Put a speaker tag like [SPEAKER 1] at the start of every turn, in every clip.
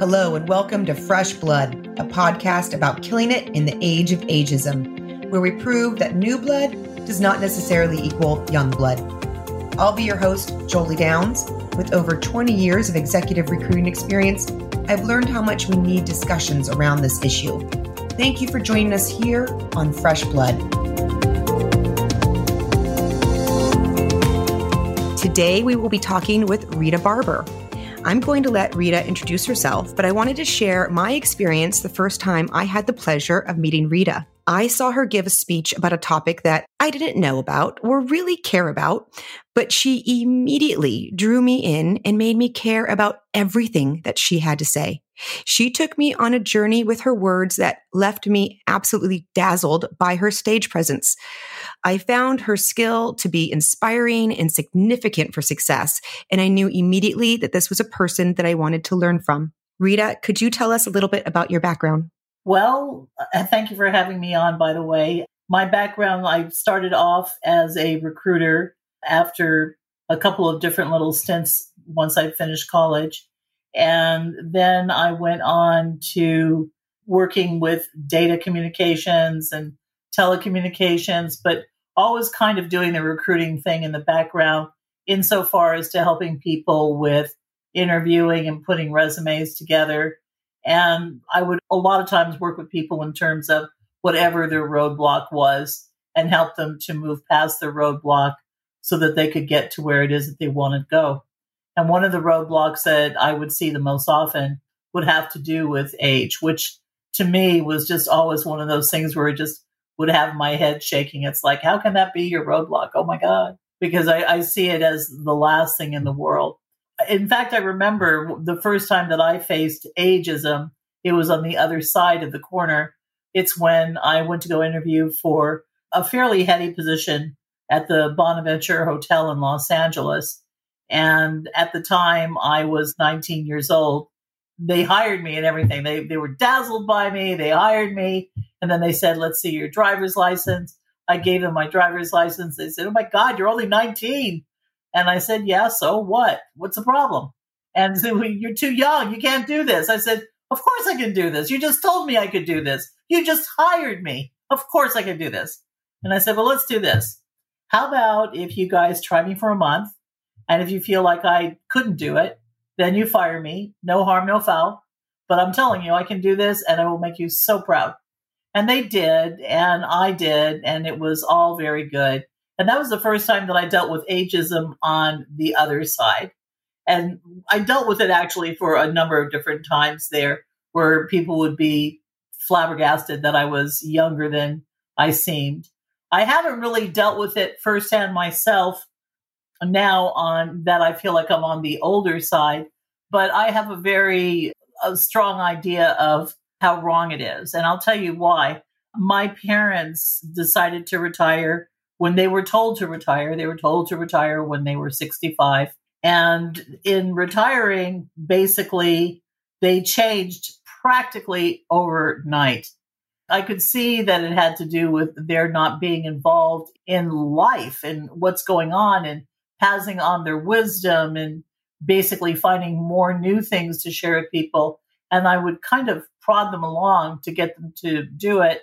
[SPEAKER 1] Hello, and welcome to Fresh Blood, a podcast about killing it in the age of ageism, where we prove that new blood does not necessarily equal young blood. I'll be your host, Jolie Downs. With over 20 years of executive recruiting experience, I've learned how much we need discussions around this issue. Thank you for joining us here on Fresh Blood. Today, we will be talking with Rita Barber. I'm going to let Rita introduce herself, but I wanted to share my experience the first time I had the pleasure of meeting Rita. I saw her give a speech about a topic that I didn't know about or really care about, but she immediately drew me in and made me care about everything that she had to say. She took me on a journey with her words that left me absolutely dazzled by her stage presence. I found her skill to be inspiring and significant for success, and I knew immediately that this was a person that I wanted to learn from. Rita, could you tell us a little bit about your background?
[SPEAKER 2] Well, thank you for having me on, by the way. My background, I started off as a recruiter after a couple of different little stints once I finished college. And then I went on to working with data communications and telecommunications, but always kind of doing the recruiting thing in the background insofar as to helping people with interviewing and putting resumes together. And I would a lot of times work with people in terms of whatever their roadblock was and help them to move past their roadblock so that they could get to where it is that they want to go. And one of the roadblocks that I would see the most often would have to do with age, which to me was just always one of those things where it just would have my head shaking. It's like, how can that be your roadblock? Oh my God. Because I, I see it as the last thing in the world. In fact, I remember the first time that I faced ageism, it was on the other side of the corner. It's when I went to go interview for a fairly heady position at the Bonaventure Hotel in Los Angeles. And at the time, I was 19 years old. They hired me and everything. They, they were dazzled by me. They hired me. And then they said, let's see your driver's license. I gave them my driver's license. They said, oh my God, you're only 19. And I said, yeah, so what? What's the problem? And said, you're too young. You can't do this. I said, of course I can do this. You just told me I could do this. You just hired me. Of course I can do this. And I said, well, let's do this. How about if you guys try me for a month? And if you feel like I couldn't do it, then you fire me. No harm, no foul. But I'm telling you, I can do this and I will make you so proud. And they did, and I did, and it was all very good. And that was the first time that I dealt with ageism on the other side. And I dealt with it actually for a number of different times there where people would be flabbergasted that I was younger than I seemed. I haven't really dealt with it firsthand myself now on that I feel like I'm on the older side, but I have a very a strong idea of how wrong it is. And I'll tell you why. My parents decided to retire when they were told to retire. They were told to retire when they were 65. And in retiring, basically, they changed practically overnight. I could see that it had to do with their not being involved in life and what's going on and passing on their wisdom and basically finding more new things to share with people. And I would kind of prod them along to get them to do it.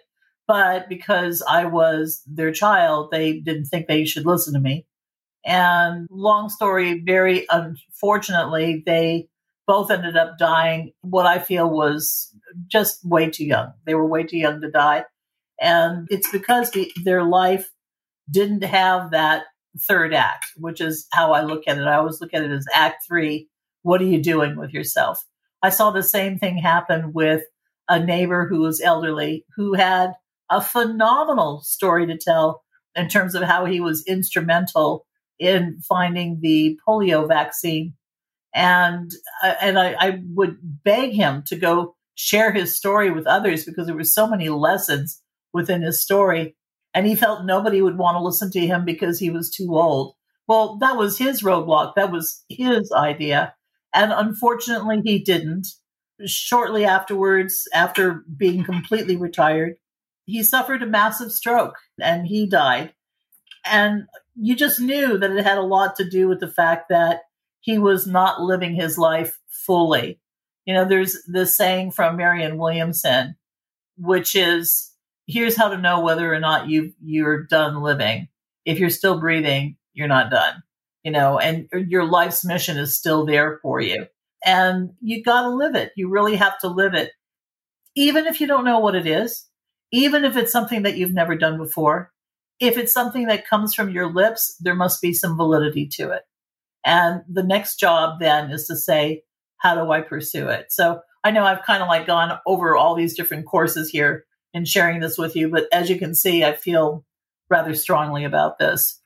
[SPEAKER 2] But because I was their child, they didn't think they should listen to me. And long story, very unfortunately, they both ended up dying what I feel was just way too young. They were way too young to die. And it's because the, their life didn't have that third act, which is how I look at it. I always look at it as act three. What are you doing with yourself? I saw the same thing happen with a neighbor who was elderly who had a phenomenal story to tell in terms of how he was instrumental in finding the polio vaccine. And, uh, and I, I would beg him to go share his story with others because there were so many lessons within his story and he felt nobody would want to listen to him because he was too old. Well, that was his roadblock. That was his idea. And unfortunately, he didn't. Shortly afterwards, after being completely retired, he suffered a massive stroke and he died. And you just knew that it had a lot to do with the fact that he was not living his life fully. You know, there's this saying from Marianne Williamson, which is here's how to know whether or not you you're done living. If you're still breathing, you're not done. You know, and your life's mission is still there for you. And you got to live it. You really have to live it. Even if you don't know what it is, even if it's something that you've never done before, if it's something that comes from your lips, there must be some validity to it. And the next job then is to say, how do I pursue it? So I know I've kind of like gone over all these different courses here and sharing this with you, but as you can see, I feel rather strongly about this.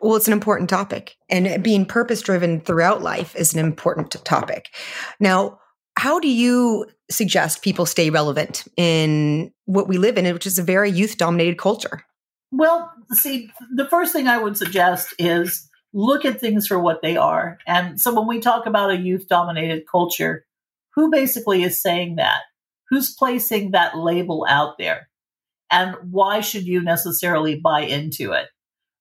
[SPEAKER 1] Well, it's an important topic, and being purpose driven throughout life is an important topic. Now, how do you suggest people stay relevant in what we live in, which is a very youth dominated culture?
[SPEAKER 2] Well, see, the first thing I would suggest is look at things for what they are. And so when we talk about a youth dominated culture, who basically is saying that? Who's placing that label out there? And why should you necessarily buy into it?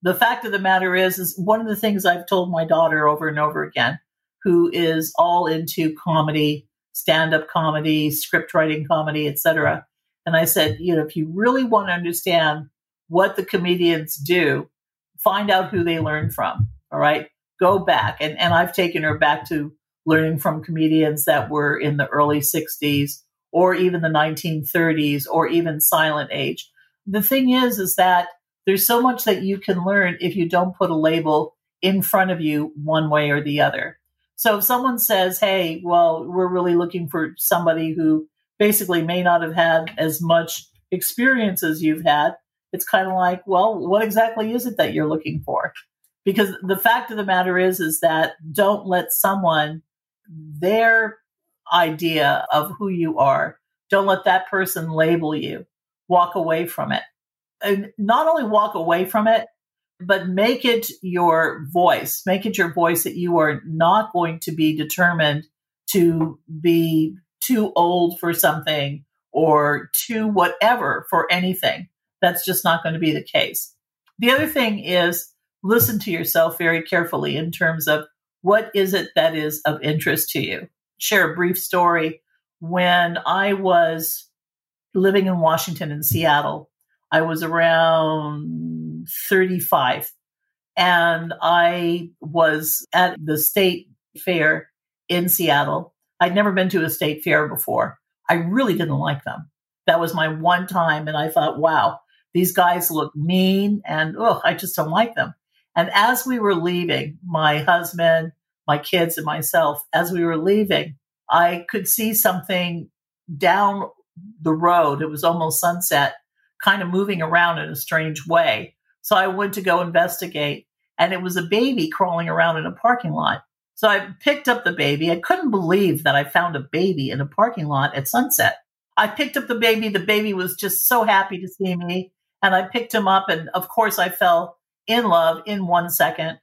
[SPEAKER 2] The fact of the matter is, is one of the things I've told my daughter over and over again, who is all into comedy, stand-up comedy, script writing comedy, etc. And I said, you know, if you really want to understand what the comedians do, find out who they learn from. All right. Go back. And, and I've taken her back to learning from comedians that were in the early 60s or even the 1930s or even silent age. The thing is, is that there's so much that you can learn if you don't put a label in front of you one way or the other. So if someone says, Hey, well, we're really looking for somebody who basically may not have had as much experience as you've had, it's kind of like, well, what exactly is it that you're looking for? Because the fact of the matter is, is that don't let someone, their idea of who you are, don't let that person label you. Walk away from it. Not only walk away from it, but make it your voice. Make it your voice that you are not going to be determined to be too old for something or too whatever for anything. That's just not going to be the case. The other thing is listen to yourself very carefully in terms of what is it that is of interest to you. Share a brief story. When I was living in Washington and Seattle, I was around 35 and I was at the state fair in Seattle. I'd never been to a state fair before. I really didn't like them. That was my one time. And I thought, wow, these guys look mean and oh, I just don't like them. And as we were leaving, my husband, my kids, and myself, as we were leaving, I could see something down the road. It was almost sunset, kind of moving around in a strange way. So I went to go investigate, and it was a baby crawling around in a parking lot. So I picked up the baby. I couldn't believe that I found a baby in a parking lot at sunset. I picked up the baby. The baby was just so happy to see me. And I picked him up, and of course, I fell in love in one second.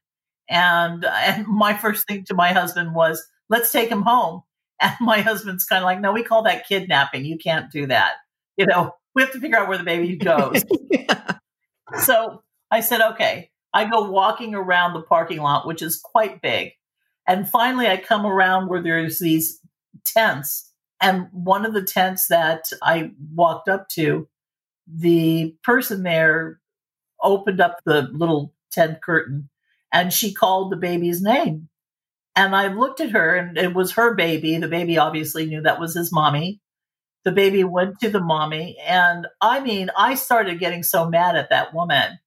[SPEAKER 2] And, and my first thing to my husband was, let's take him home. And my husband's kind of like, no, we call that kidnapping. You can't do that. You know, we have to figure out where the baby goes. yeah. So I said, okay. I go walking around the parking lot, which is quite big. And finally, I come around where there's these tents. And one of the tents that I walked up to the person there opened up the little tent curtain and she called the baby's name. And I looked at her and it was her baby. The baby obviously knew that was his mommy. The baby went to the mommy. And I mean, I started getting so mad at that woman.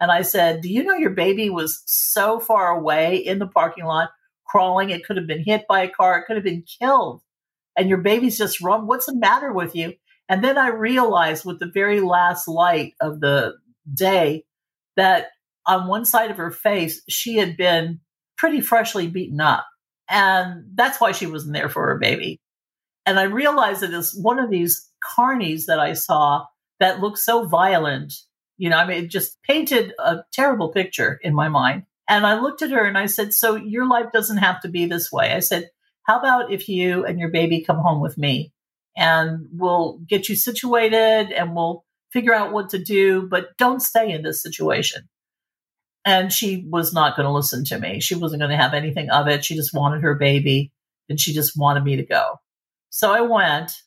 [SPEAKER 2] And I said, Do you know your baby was so far away in the parking lot, crawling? It could have been hit by a car, it could have been killed. And your baby's just run. What's the matter with you? And then I realized with the very last light of the day that on one side of her face, she had been pretty freshly beaten up. And that's why she wasn't there for her baby. And I realized that it's one of these carnies that I saw that looked so violent. You know, I mean, it just painted a terrible picture in my mind. And I looked at her and I said, So your life doesn't have to be this way. I said, How about if you and your baby come home with me? and we'll get you situated and we'll figure out what to do, but don't stay in this situation. And she was not going to listen to me. She wasn't going to have anything of it. She just wanted her baby and she just wanted me to go. So I went.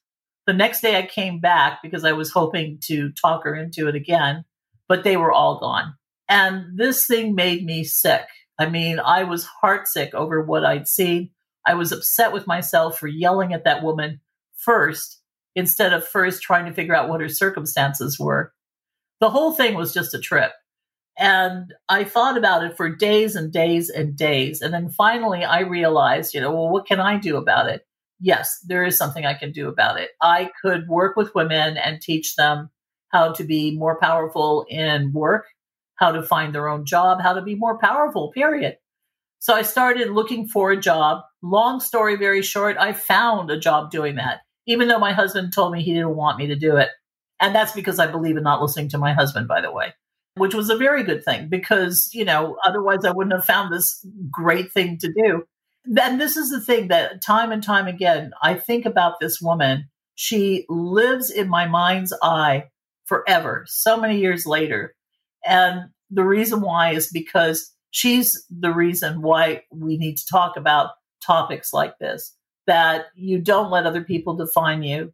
[SPEAKER 2] The next day I came back because I was hoping to talk her into it again, but they were all gone. And this thing made me sick. I mean, I was heartsick over what I'd seen. I was upset with myself for yelling at that woman first instead of first trying to figure out what her circumstances were. The whole thing was just a trip. And I thought about it for days and days and days. And then finally I realized, you know, well, what can I do about it? Yes, there is something I can do about it. I could work with women and teach them how to be more powerful in work, how to find their own job, how to be more powerful, period. So I started looking for a job. Long story, very short, I found a job doing that, even though my husband told me he didn't want me to do it. And that's because I believe in not listening to my husband, by the way, which was a very good thing because, you know, otherwise I wouldn't have found this great thing to do. And this is the thing that time and time again, I think about this woman. She lives in my mind's eye forever, so many years later. And the reason why is because she's the reason why we need to talk about topics like this that you don't let other people define you,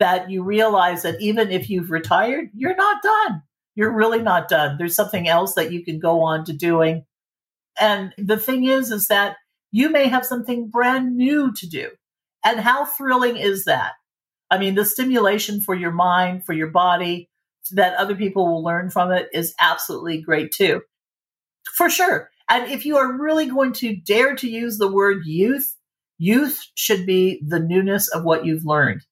[SPEAKER 2] that you realize that even if you've retired, you're not done. You're really not done. There's something else that you can go on to doing. And the thing is, is that you may have something brand new to do. And how thrilling is that? I mean, the stimulation for your mind, for your body, that other people will learn from it is absolutely great too. For sure. And if you are really going to dare to use the word youth, youth should be the newness of what you've learned.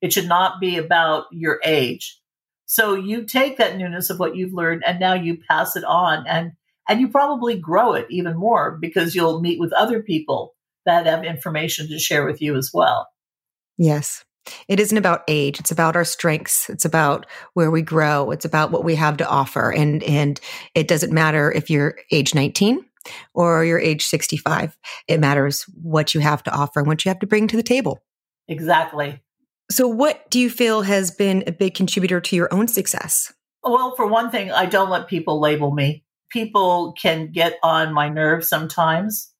[SPEAKER 2] It should not be about your age. So you take that newness of what you've learned and now you pass it on and and you probably grow it even more because you'll meet with other people that have information to share with you as well.
[SPEAKER 1] Yes. It isn't about age. It's about our strengths. It's about where we grow. It's about what we have to offer. And, and it doesn't matter if you're age 19 or you're age 65. It matters what you have to offer and what you have to bring to the table.
[SPEAKER 2] Exactly.
[SPEAKER 1] So, what do you feel has been a big contributor to your own success?
[SPEAKER 2] Well, for one thing, I don't let people label me. People can get on my nerves sometimes,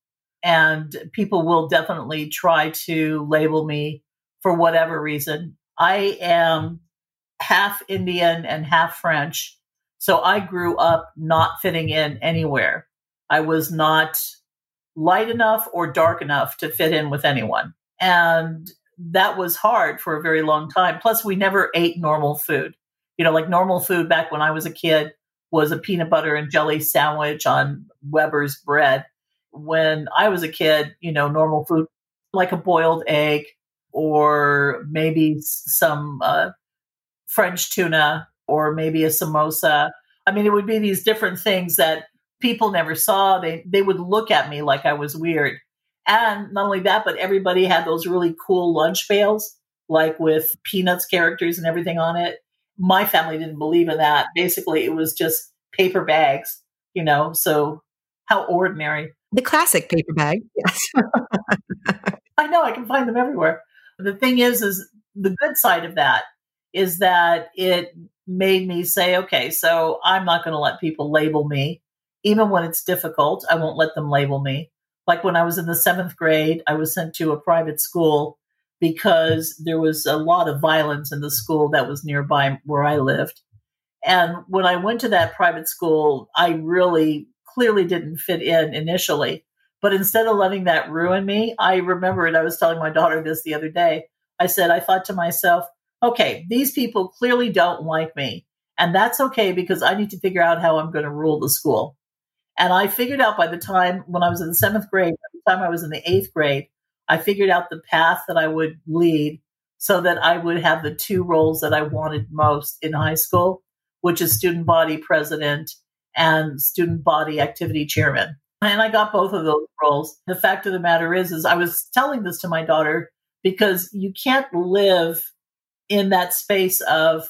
[SPEAKER 2] and people will definitely try to label me for whatever reason. I am half Indian and half French. So I grew up not fitting in anywhere. I was not light enough or dark enough to fit in with anyone. And that was hard for a very long time. Plus, we never ate normal food. You know, like normal food back when I was a kid was a peanut butter and jelly sandwich on Weber's bread. When I was a kid, you know, normal food like a boiled egg, or maybe some uh, French tuna or maybe a samosa. I mean, it would be these different things that people never saw. They they would look at me like I was weird. And not only that, but everybody had those really cool lunch pails, like with peanuts characters and everything on it. My family didn't believe in that. Basically, it was just paper bags, you know. So how ordinary.
[SPEAKER 1] The classic paper bag. Yes.
[SPEAKER 2] I know I can find them everywhere. The thing is, is the good side of that is that it made me say, okay, so I'm not going to let people label me. Even when it's difficult, I won't let them label me. Like when I was in the seventh grade, I was sent to a private school because there was a lot of violence in the school that was nearby where I lived. And when I went to that private school, I really clearly didn't fit in initially. But instead of letting that ruin me, I remembered I was telling my daughter this the other day. I said, I thought to myself, okay, these people clearly don't like me. And that's okay because I need to figure out how I'm going to rule the school. And I figured out by the time when I was in the seventh grade, by the time I was in the eighth grade, I figured out the path that I would lead so that I would have the two roles that I wanted most in high school, which is student body president and student body activity chairman and I got both of those roles. The fact of the matter is, is I was telling this to my daughter because you can't live in that space of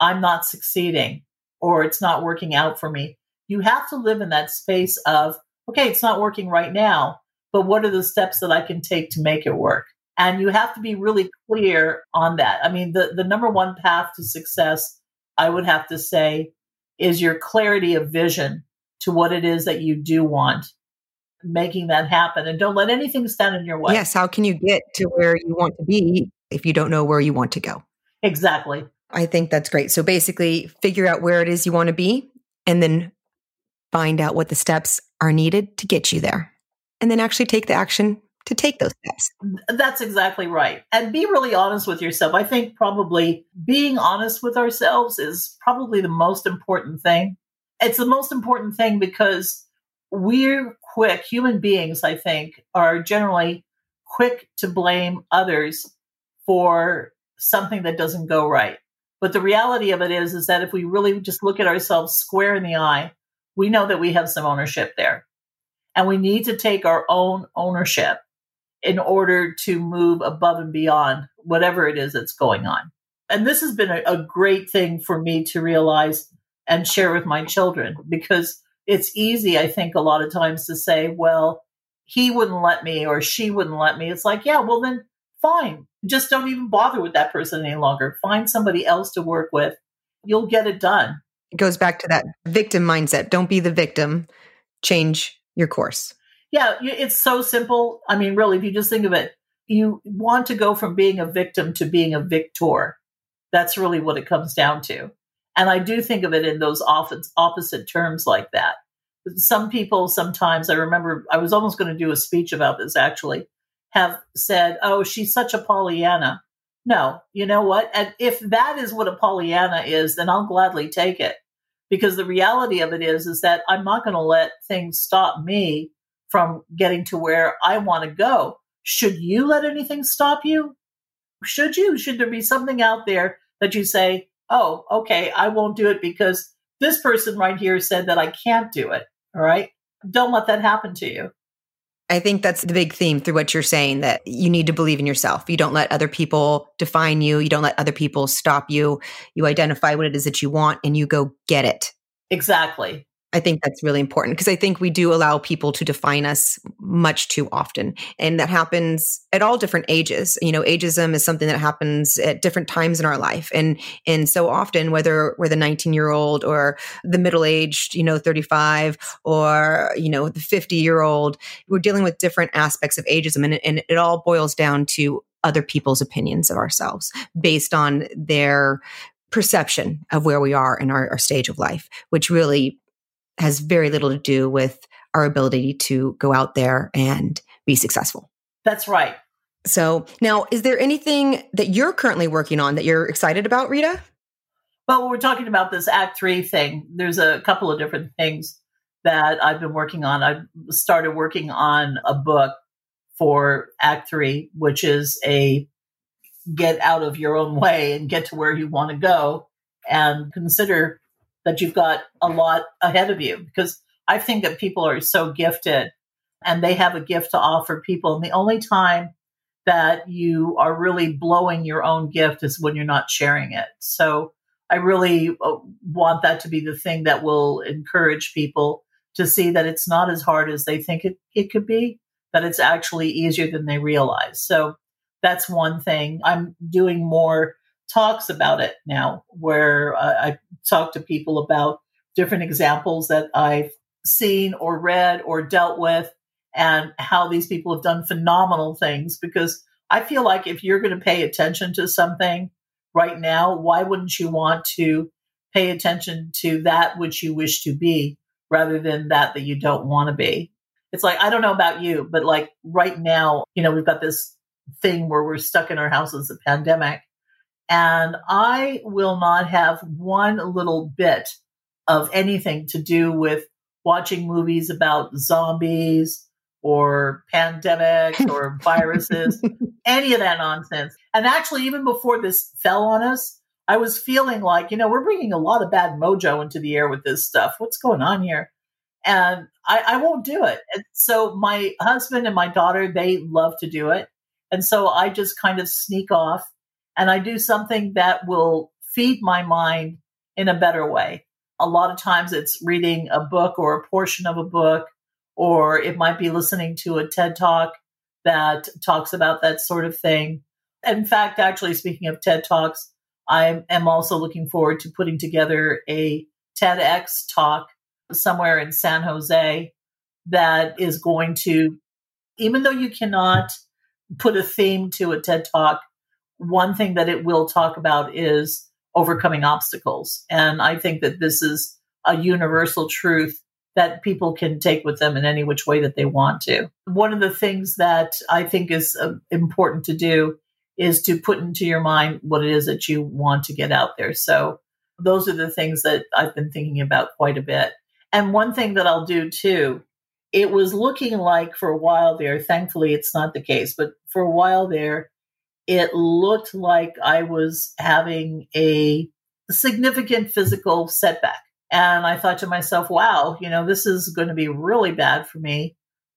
[SPEAKER 2] I'm not succeeding or it's not working out for me. You have to live in that space of, okay, it's not working right now, but what are the steps that I can take to make it work? And you have to be really clear on that. I mean, the, the number one path to success, I would have to say, is your clarity of vision to what it is that you do want, making that happen. And don't let anything stand in your way.
[SPEAKER 1] Yes. How can you get to where you want to be if you don't know where you want to go.
[SPEAKER 2] Exactly.
[SPEAKER 1] I think that's great. So basically, figure out where it is you want to be and then find out what the steps are needed to get you there. And then actually take the action to take those steps.
[SPEAKER 2] That's exactly right. And be really honest with yourself. I think probably being honest with ourselves is probably the most important thing. It's the most important thing because we're quick, human beings, I think, are generally quick to blame others for something that doesn't go right. But the reality of it is, is that if we really just look at ourselves square in the eye, we know that we have some ownership there. And we need to take our own ownership in order to move above and beyond whatever it is that's going on. And this has been a, a great thing for me to realize and share with my children because it's easy, I think, a lot of times to say, well, he wouldn't let me or she wouldn't let me. It's like, yeah, well, then fine. Just don't even bother with that person any longer. Find somebody else to work with. You'll get it done.
[SPEAKER 1] It goes back to that victim mindset. Don't be the victim, change your course.
[SPEAKER 2] Yeah, it's so simple. I mean, really, if you just think of it, you want to go from being a victim to being a victor. That's really what it comes down to. And I do think of it in those opposite terms like that. Some people sometimes, I remember I was almost going to do a speech about this actually, have said, oh, she's such a Pollyanna. No, you know what? And if that is what a Pollyanna is, then I'll gladly take it. Because the reality of it is, is that I'm not going to let things stop me from getting to where I want to go. Should you let anything stop you? Should you? Should there be something out there that you say, oh, okay, I won't do it because this person right here said that I can't do it. All right. Don't let that happen to you.
[SPEAKER 1] I think that's the big theme through what you're saying that you need to believe in yourself. You don't let other people define you. You don't let other people stop you. You identify what it is that you want and you go get it.
[SPEAKER 2] Exactly.
[SPEAKER 1] I think that's really important because I think we do allow people to define us much too often. And that happens at all different ages. You know, ageism is something that happens at different times in our life. And and so often, whether we're the 19 year old or the middle aged, you know, 35 or, you know, the 50 year old, we're dealing with different aspects of ageism. And, and it all boils down to other people's opinions of ourselves based on their perception of where we are in our, our stage of life, which really has very little to do with our ability to go out there and be successful.
[SPEAKER 2] That's right.
[SPEAKER 1] So, now is there anything that you're currently working on that you're excited about, Rita?
[SPEAKER 2] Well, we're talking about this Act Three thing. There's a couple of different things that I've been working on. I started working on a book for Act Three, which is a get out of your own way and get to where you want to go and consider that you've got a lot ahead of you because I think that people are so gifted and they have a gift to offer people. And the only time that you are really blowing your own gift is when you're not sharing it. So I really uh, want that to be the thing that will encourage people to see that it's not as hard as they think it, it could be, that it's actually easier than they realize. So that's one thing. I'm doing more talks about it now, where uh, I talk to people about different examples that I've seen or read or dealt with and how these people have done phenomenal things. Because I feel like if you're going to pay attention to something right now, why wouldn't you want to pay attention to that which you wish to be rather than that that you don't want to be? It's like, I don't know about you, but like right now, you know, we've got this thing where we're stuck in our houses, the pandemic. And I will not have one little bit of anything to do with watching movies about zombies or pandemics or viruses, any of that nonsense. And actually, even before this fell on us, I was feeling like, you know, we're bringing a lot of bad mojo into the air with this stuff. What's going on here? And I, I won't do it. And so my husband and my daughter, they love to do it. And so I just kind of sneak off and I do something that will feed my mind in a better way. A lot of times it's reading a book or a portion of a book, or it might be listening to a TED talk that talks about that sort of thing. In fact, actually, speaking of TED Talks, I am also looking forward to putting together a TEDx talk somewhere in San Jose that is going to, even though you cannot put a theme to a TED Talk, one thing that it will talk about is overcoming obstacles. And I think that this is a universal truth that people can take with them in any which way that they want to. One of the things that I think is uh, important to do is to put into your mind what it is that you want to get out there. So those are the things that I've been thinking about quite a bit. And one thing that I'll do too, it was looking like for a while there, thankfully it's not the case, but for a while there, it looked like I was having a significant physical setback. And I thought to myself, wow, you know, this is going to be really bad for me.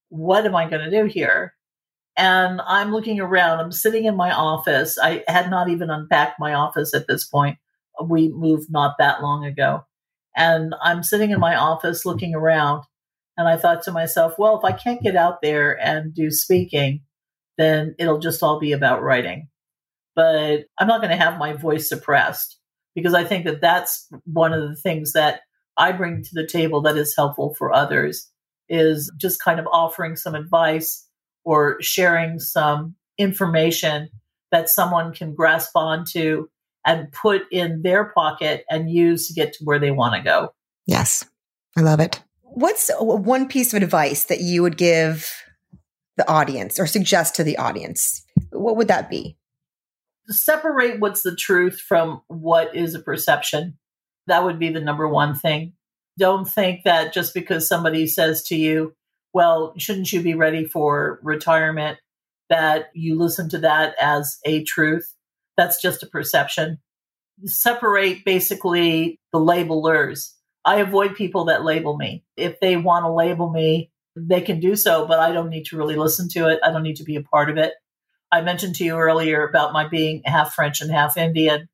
[SPEAKER 2] What am I going to do here? And I'm looking around. I'm sitting in my office. I had not even unpacked my office at this point. We moved not that long ago. And I'm sitting in my office looking around. And I thought to myself, well, if I can't get out there and do speaking, then it'll just all be about writing. But I'm not going to have my voice suppressed because I think that that's one of the things that I bring to the table that is helpful for others is just kind of offering some advice or sharing some information that someone can grasp onto and put in their pocket and use to get to where they want to go.
[SPEAKER 1] Yes, I love it. What's uh, one piece of advice that you would give the audience or suggest to the audience? What would that be?
[SPEAKER 2] Separate what's the truth from what is a perception. That would be the number one thing. Don't think that just because somebody says to you, well, shouldn't you be ready for retirement, that you listen to that as a truth. That's just a perception. Separate basically the labelers. I avoid people that label me. If they want to label me, they can do so, but I don't need to really listen to it. I don't need to be a part of it. I mentioned to you earlier about my being half French and half Indian.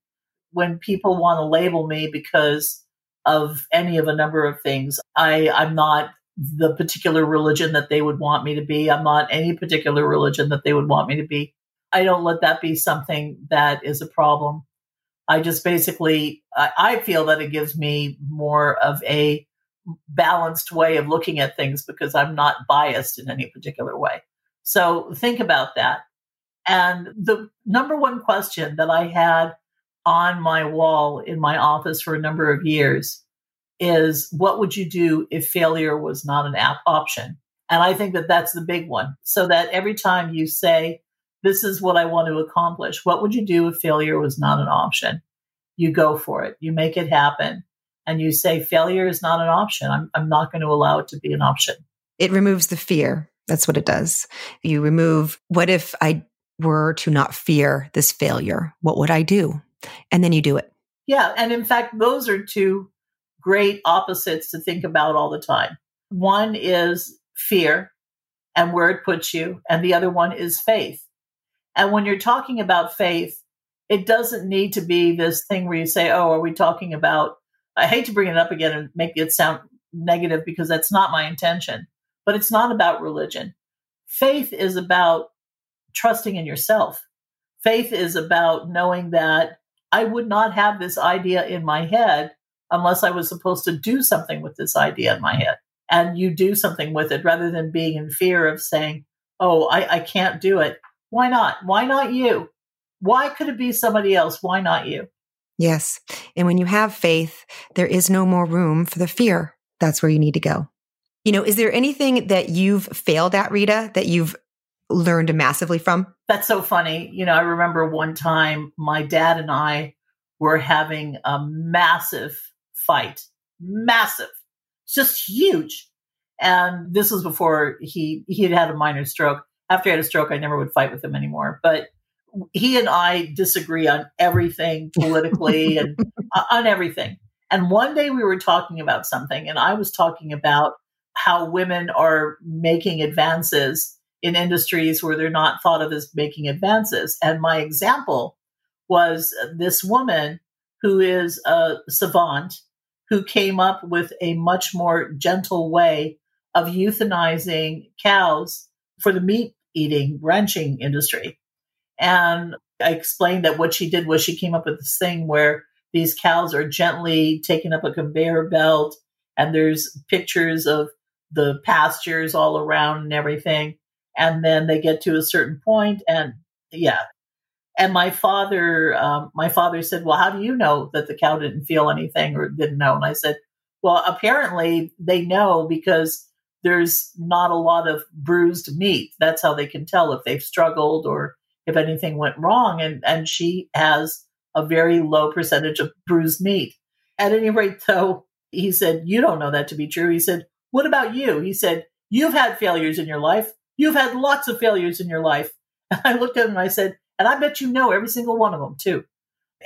[SPEAKER 2] When people want to label me because of any of a number of things, I, I'm not the particular religion that they would want me to be. I'm not any particular religion that they would want me to be. I don't let that be something that is a problem. I just basically, I, I feel that it gives me more of a balanced way of looking at things because I'm not biased in any particular way. So think about that. And the number one question that I had on my wall in my office for a number of years is what would you do if failure was not an app option? And I think that that's the big one. So that every time you say, this is what I want to accomplish, what would you do if failure was not an option? You go for it. You make it happen and you say failure is not an option. I'm, I'm not going to allow it to be an option.
[SPEAKER 1] It removes the fear. That's what it does. You remove, what if I were to not fear this failure? What would I do? And then you do it.
[SPEAKER 2] Yeah. And in fact, those are two great opposites to think about all the time. One is fear and where it puts you, and the other one is faith. And when you're talking about faith, it doesn't need to be this thing where you say, Oh, are we talking about I hate to bring it up again and make it sound negative because that's not my intention, but it's not about religion. Faith is about trusting in yourself. Faith is about knowing that I would not have this idea in my head unless I was supposed to do something with this idea in my head. And you do something with it rather than being in fear of saying, oh, I, I can't do it. Why not? Why not you? Why could it be somebody else? Why not you?
[SPEAKER 1] Yes. And when you have faith, there is no more room for the fear. That's where you need to go. You know, is there anything that you've failed at, Rita, that you've learned massively from?
[SPEAKER 2] That's so funny. You know, I remember one time my dad and I were having a massive fight, massive, just huge. And this was before he he had had a minor stroke. After he had a stroke, I never would fight with him anymore. But he and I disagree on everything politically and uh, on everything. And one day we were talking about something, and I was talking about how women are making advances in industries where they're not thought of as making advances. And my example was this woman who is a savant who came up with a much more gentle way of euthanizing cows for the meat eating ranching industry. And I explained that what she did was she came up with this thing where these cows are gently taking up a conveyor belt, and there's pictures of the pastures all around and everything. And then they get to a certain point, and yeah. And my father, um, my father said, "Well, how do you know that the cow didn't feel anything or didn't know?" And I said, "Well, apparently they know because there's not a lot of bruised meat. That's how they can tell if they've struggled or if anything went wrong. And and she has a very low percentage of bruised meat. At any rate, though, he said, You don't know that to be true. He said, What about you? He said, You've had failures in your life. You've had lots of failures in your life. And I looked at him and I said, And I bet you know every single one of them, too.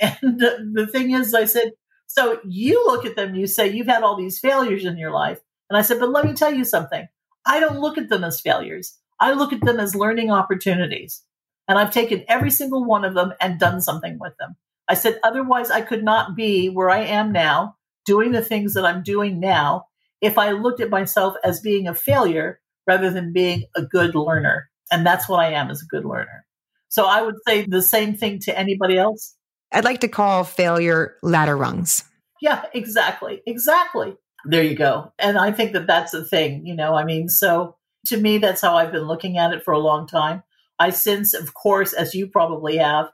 [SPEAKER 2] And uh, the thing is, I said, So you look at them, you say, You've had all these failures in your life. And I said, But let me tell you something. I don't look at them as failures. I look at them as learning opportunities. And I've taken every single one of them and done something with them. I said, otherwise, I could not be where I am now, doing the things that I'm doing now, if I looked at myself as being a failure rather than being a good learner. And that's what I am as a good learner. So I would say the same thing to anybody else.
[SPEAKER 1] I'd like to call failure ladder rungs.
[SPEAKER 2] Yeah, exactly. Exactly. There you go. And I think that that's the thing, you know, I mean, so to me, that's how I've been looking at it for a long time. I since, of course, as you probably have,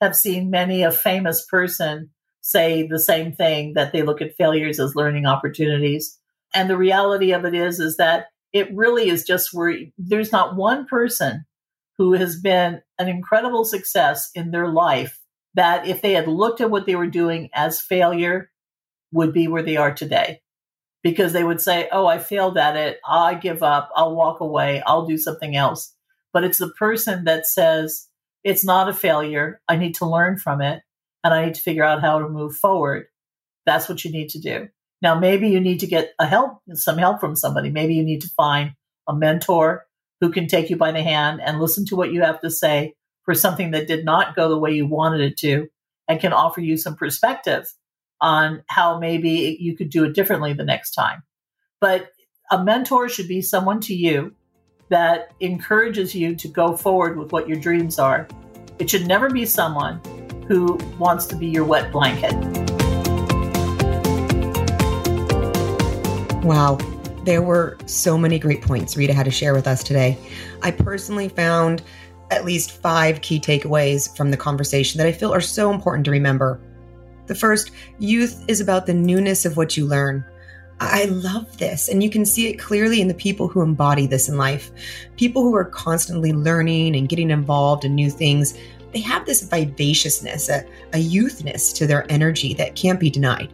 [SPEAKER 2] have seen many a famous person say the same thing that they look at failures as learning opportunities. And the reality of it is, is that it really is just where there's not one person who has been an incredible success in their life that if they had looked at what they were doing as failure would be where they are today because they would say, Oh, I failed at it. I give up. I'll walk away. I'll do something else. But it's the person that says, it's not a failure. I need to learn from it and I need to figure out how to move forward. That's what you need to do. Now, maybe you need to get a help, some help from somebody. Maybe you need to find a mentor who can take you by the hand and listen to what you have to say for something that did not go the way you wanted it to and can offer you some perspective on how maybe you could do it differently the next time. But a mentor should be someone to you that encourages you to go forward with what your dreams are. It should never be someone who wants to be your wet blanket.
[SPEAKER 1] Wow. There were so many great points Rita had to share with us today. I personally found at least five key takeaways from the conversation that I feel are so important to remember. The first, youth is about the newness of what you learn. I love this. And you can see it clearly in the people who embody this in life. People who are constantly learning and getting involved in new things. They have this vivaciousness, a, a youthness to their energy that can't be denied.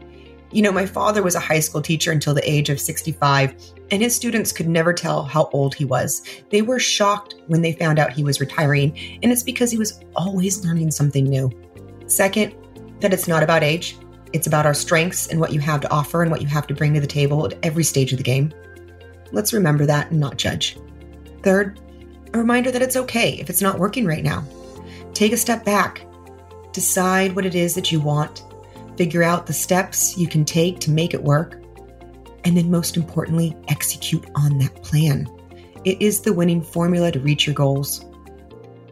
[SPEAKER 1] You know, my father was a high school teacher until the age of 65, and his students could never tell how old he was. They were shocked when they found out he was retiring, and it's because he was always learning something new. Second, that it's not about age. It's about our strengths and what you have to offer and what you have to bring to the table at every stage of the game. Let's remember that and not judge. Third, a reminder that it's okay if it's not working right now. Take a step back, decide what it is that you want, figure out the steps you can take to make it work, and then most importantly, execute on that plan. It is the winning formula to reach your goals.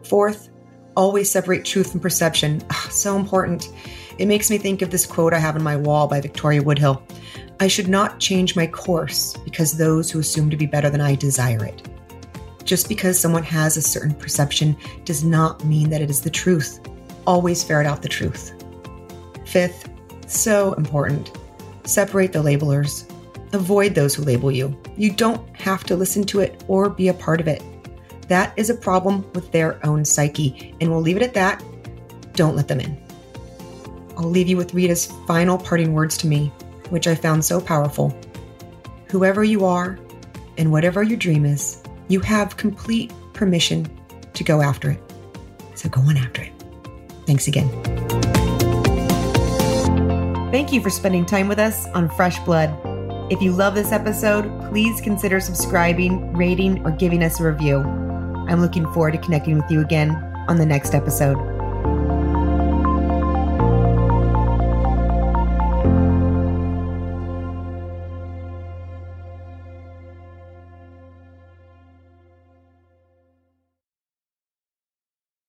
[SPEAKER 1] Fourth, always separate truth from perception. Ugh, so important. It makes me think of this quote I have on my wall by Victoria Woodhull I should not change my course because those who assume to be better than I desire it. Just because someone has a certain perception does not mean that it is the truth. Always ferret out the truth. Fifth, so important, separate the labelers. Avoid those who label you. You don't have to listen to it or be a part of it. That is a problem with their own psyche, and we'll leave it at that. Don't let them in. I'll leave you with Rita's final parting words to me, which I found so powerful. Whoever you are and whatever your dream is, you have complete permission to go after it. So go on after it. Thanks again. Thank you for spending time with us on Fresh Blood. If you love this episode, please consider subscribing, rating, or giving us a review. I'm looking forward to connecting with you again on the next episode.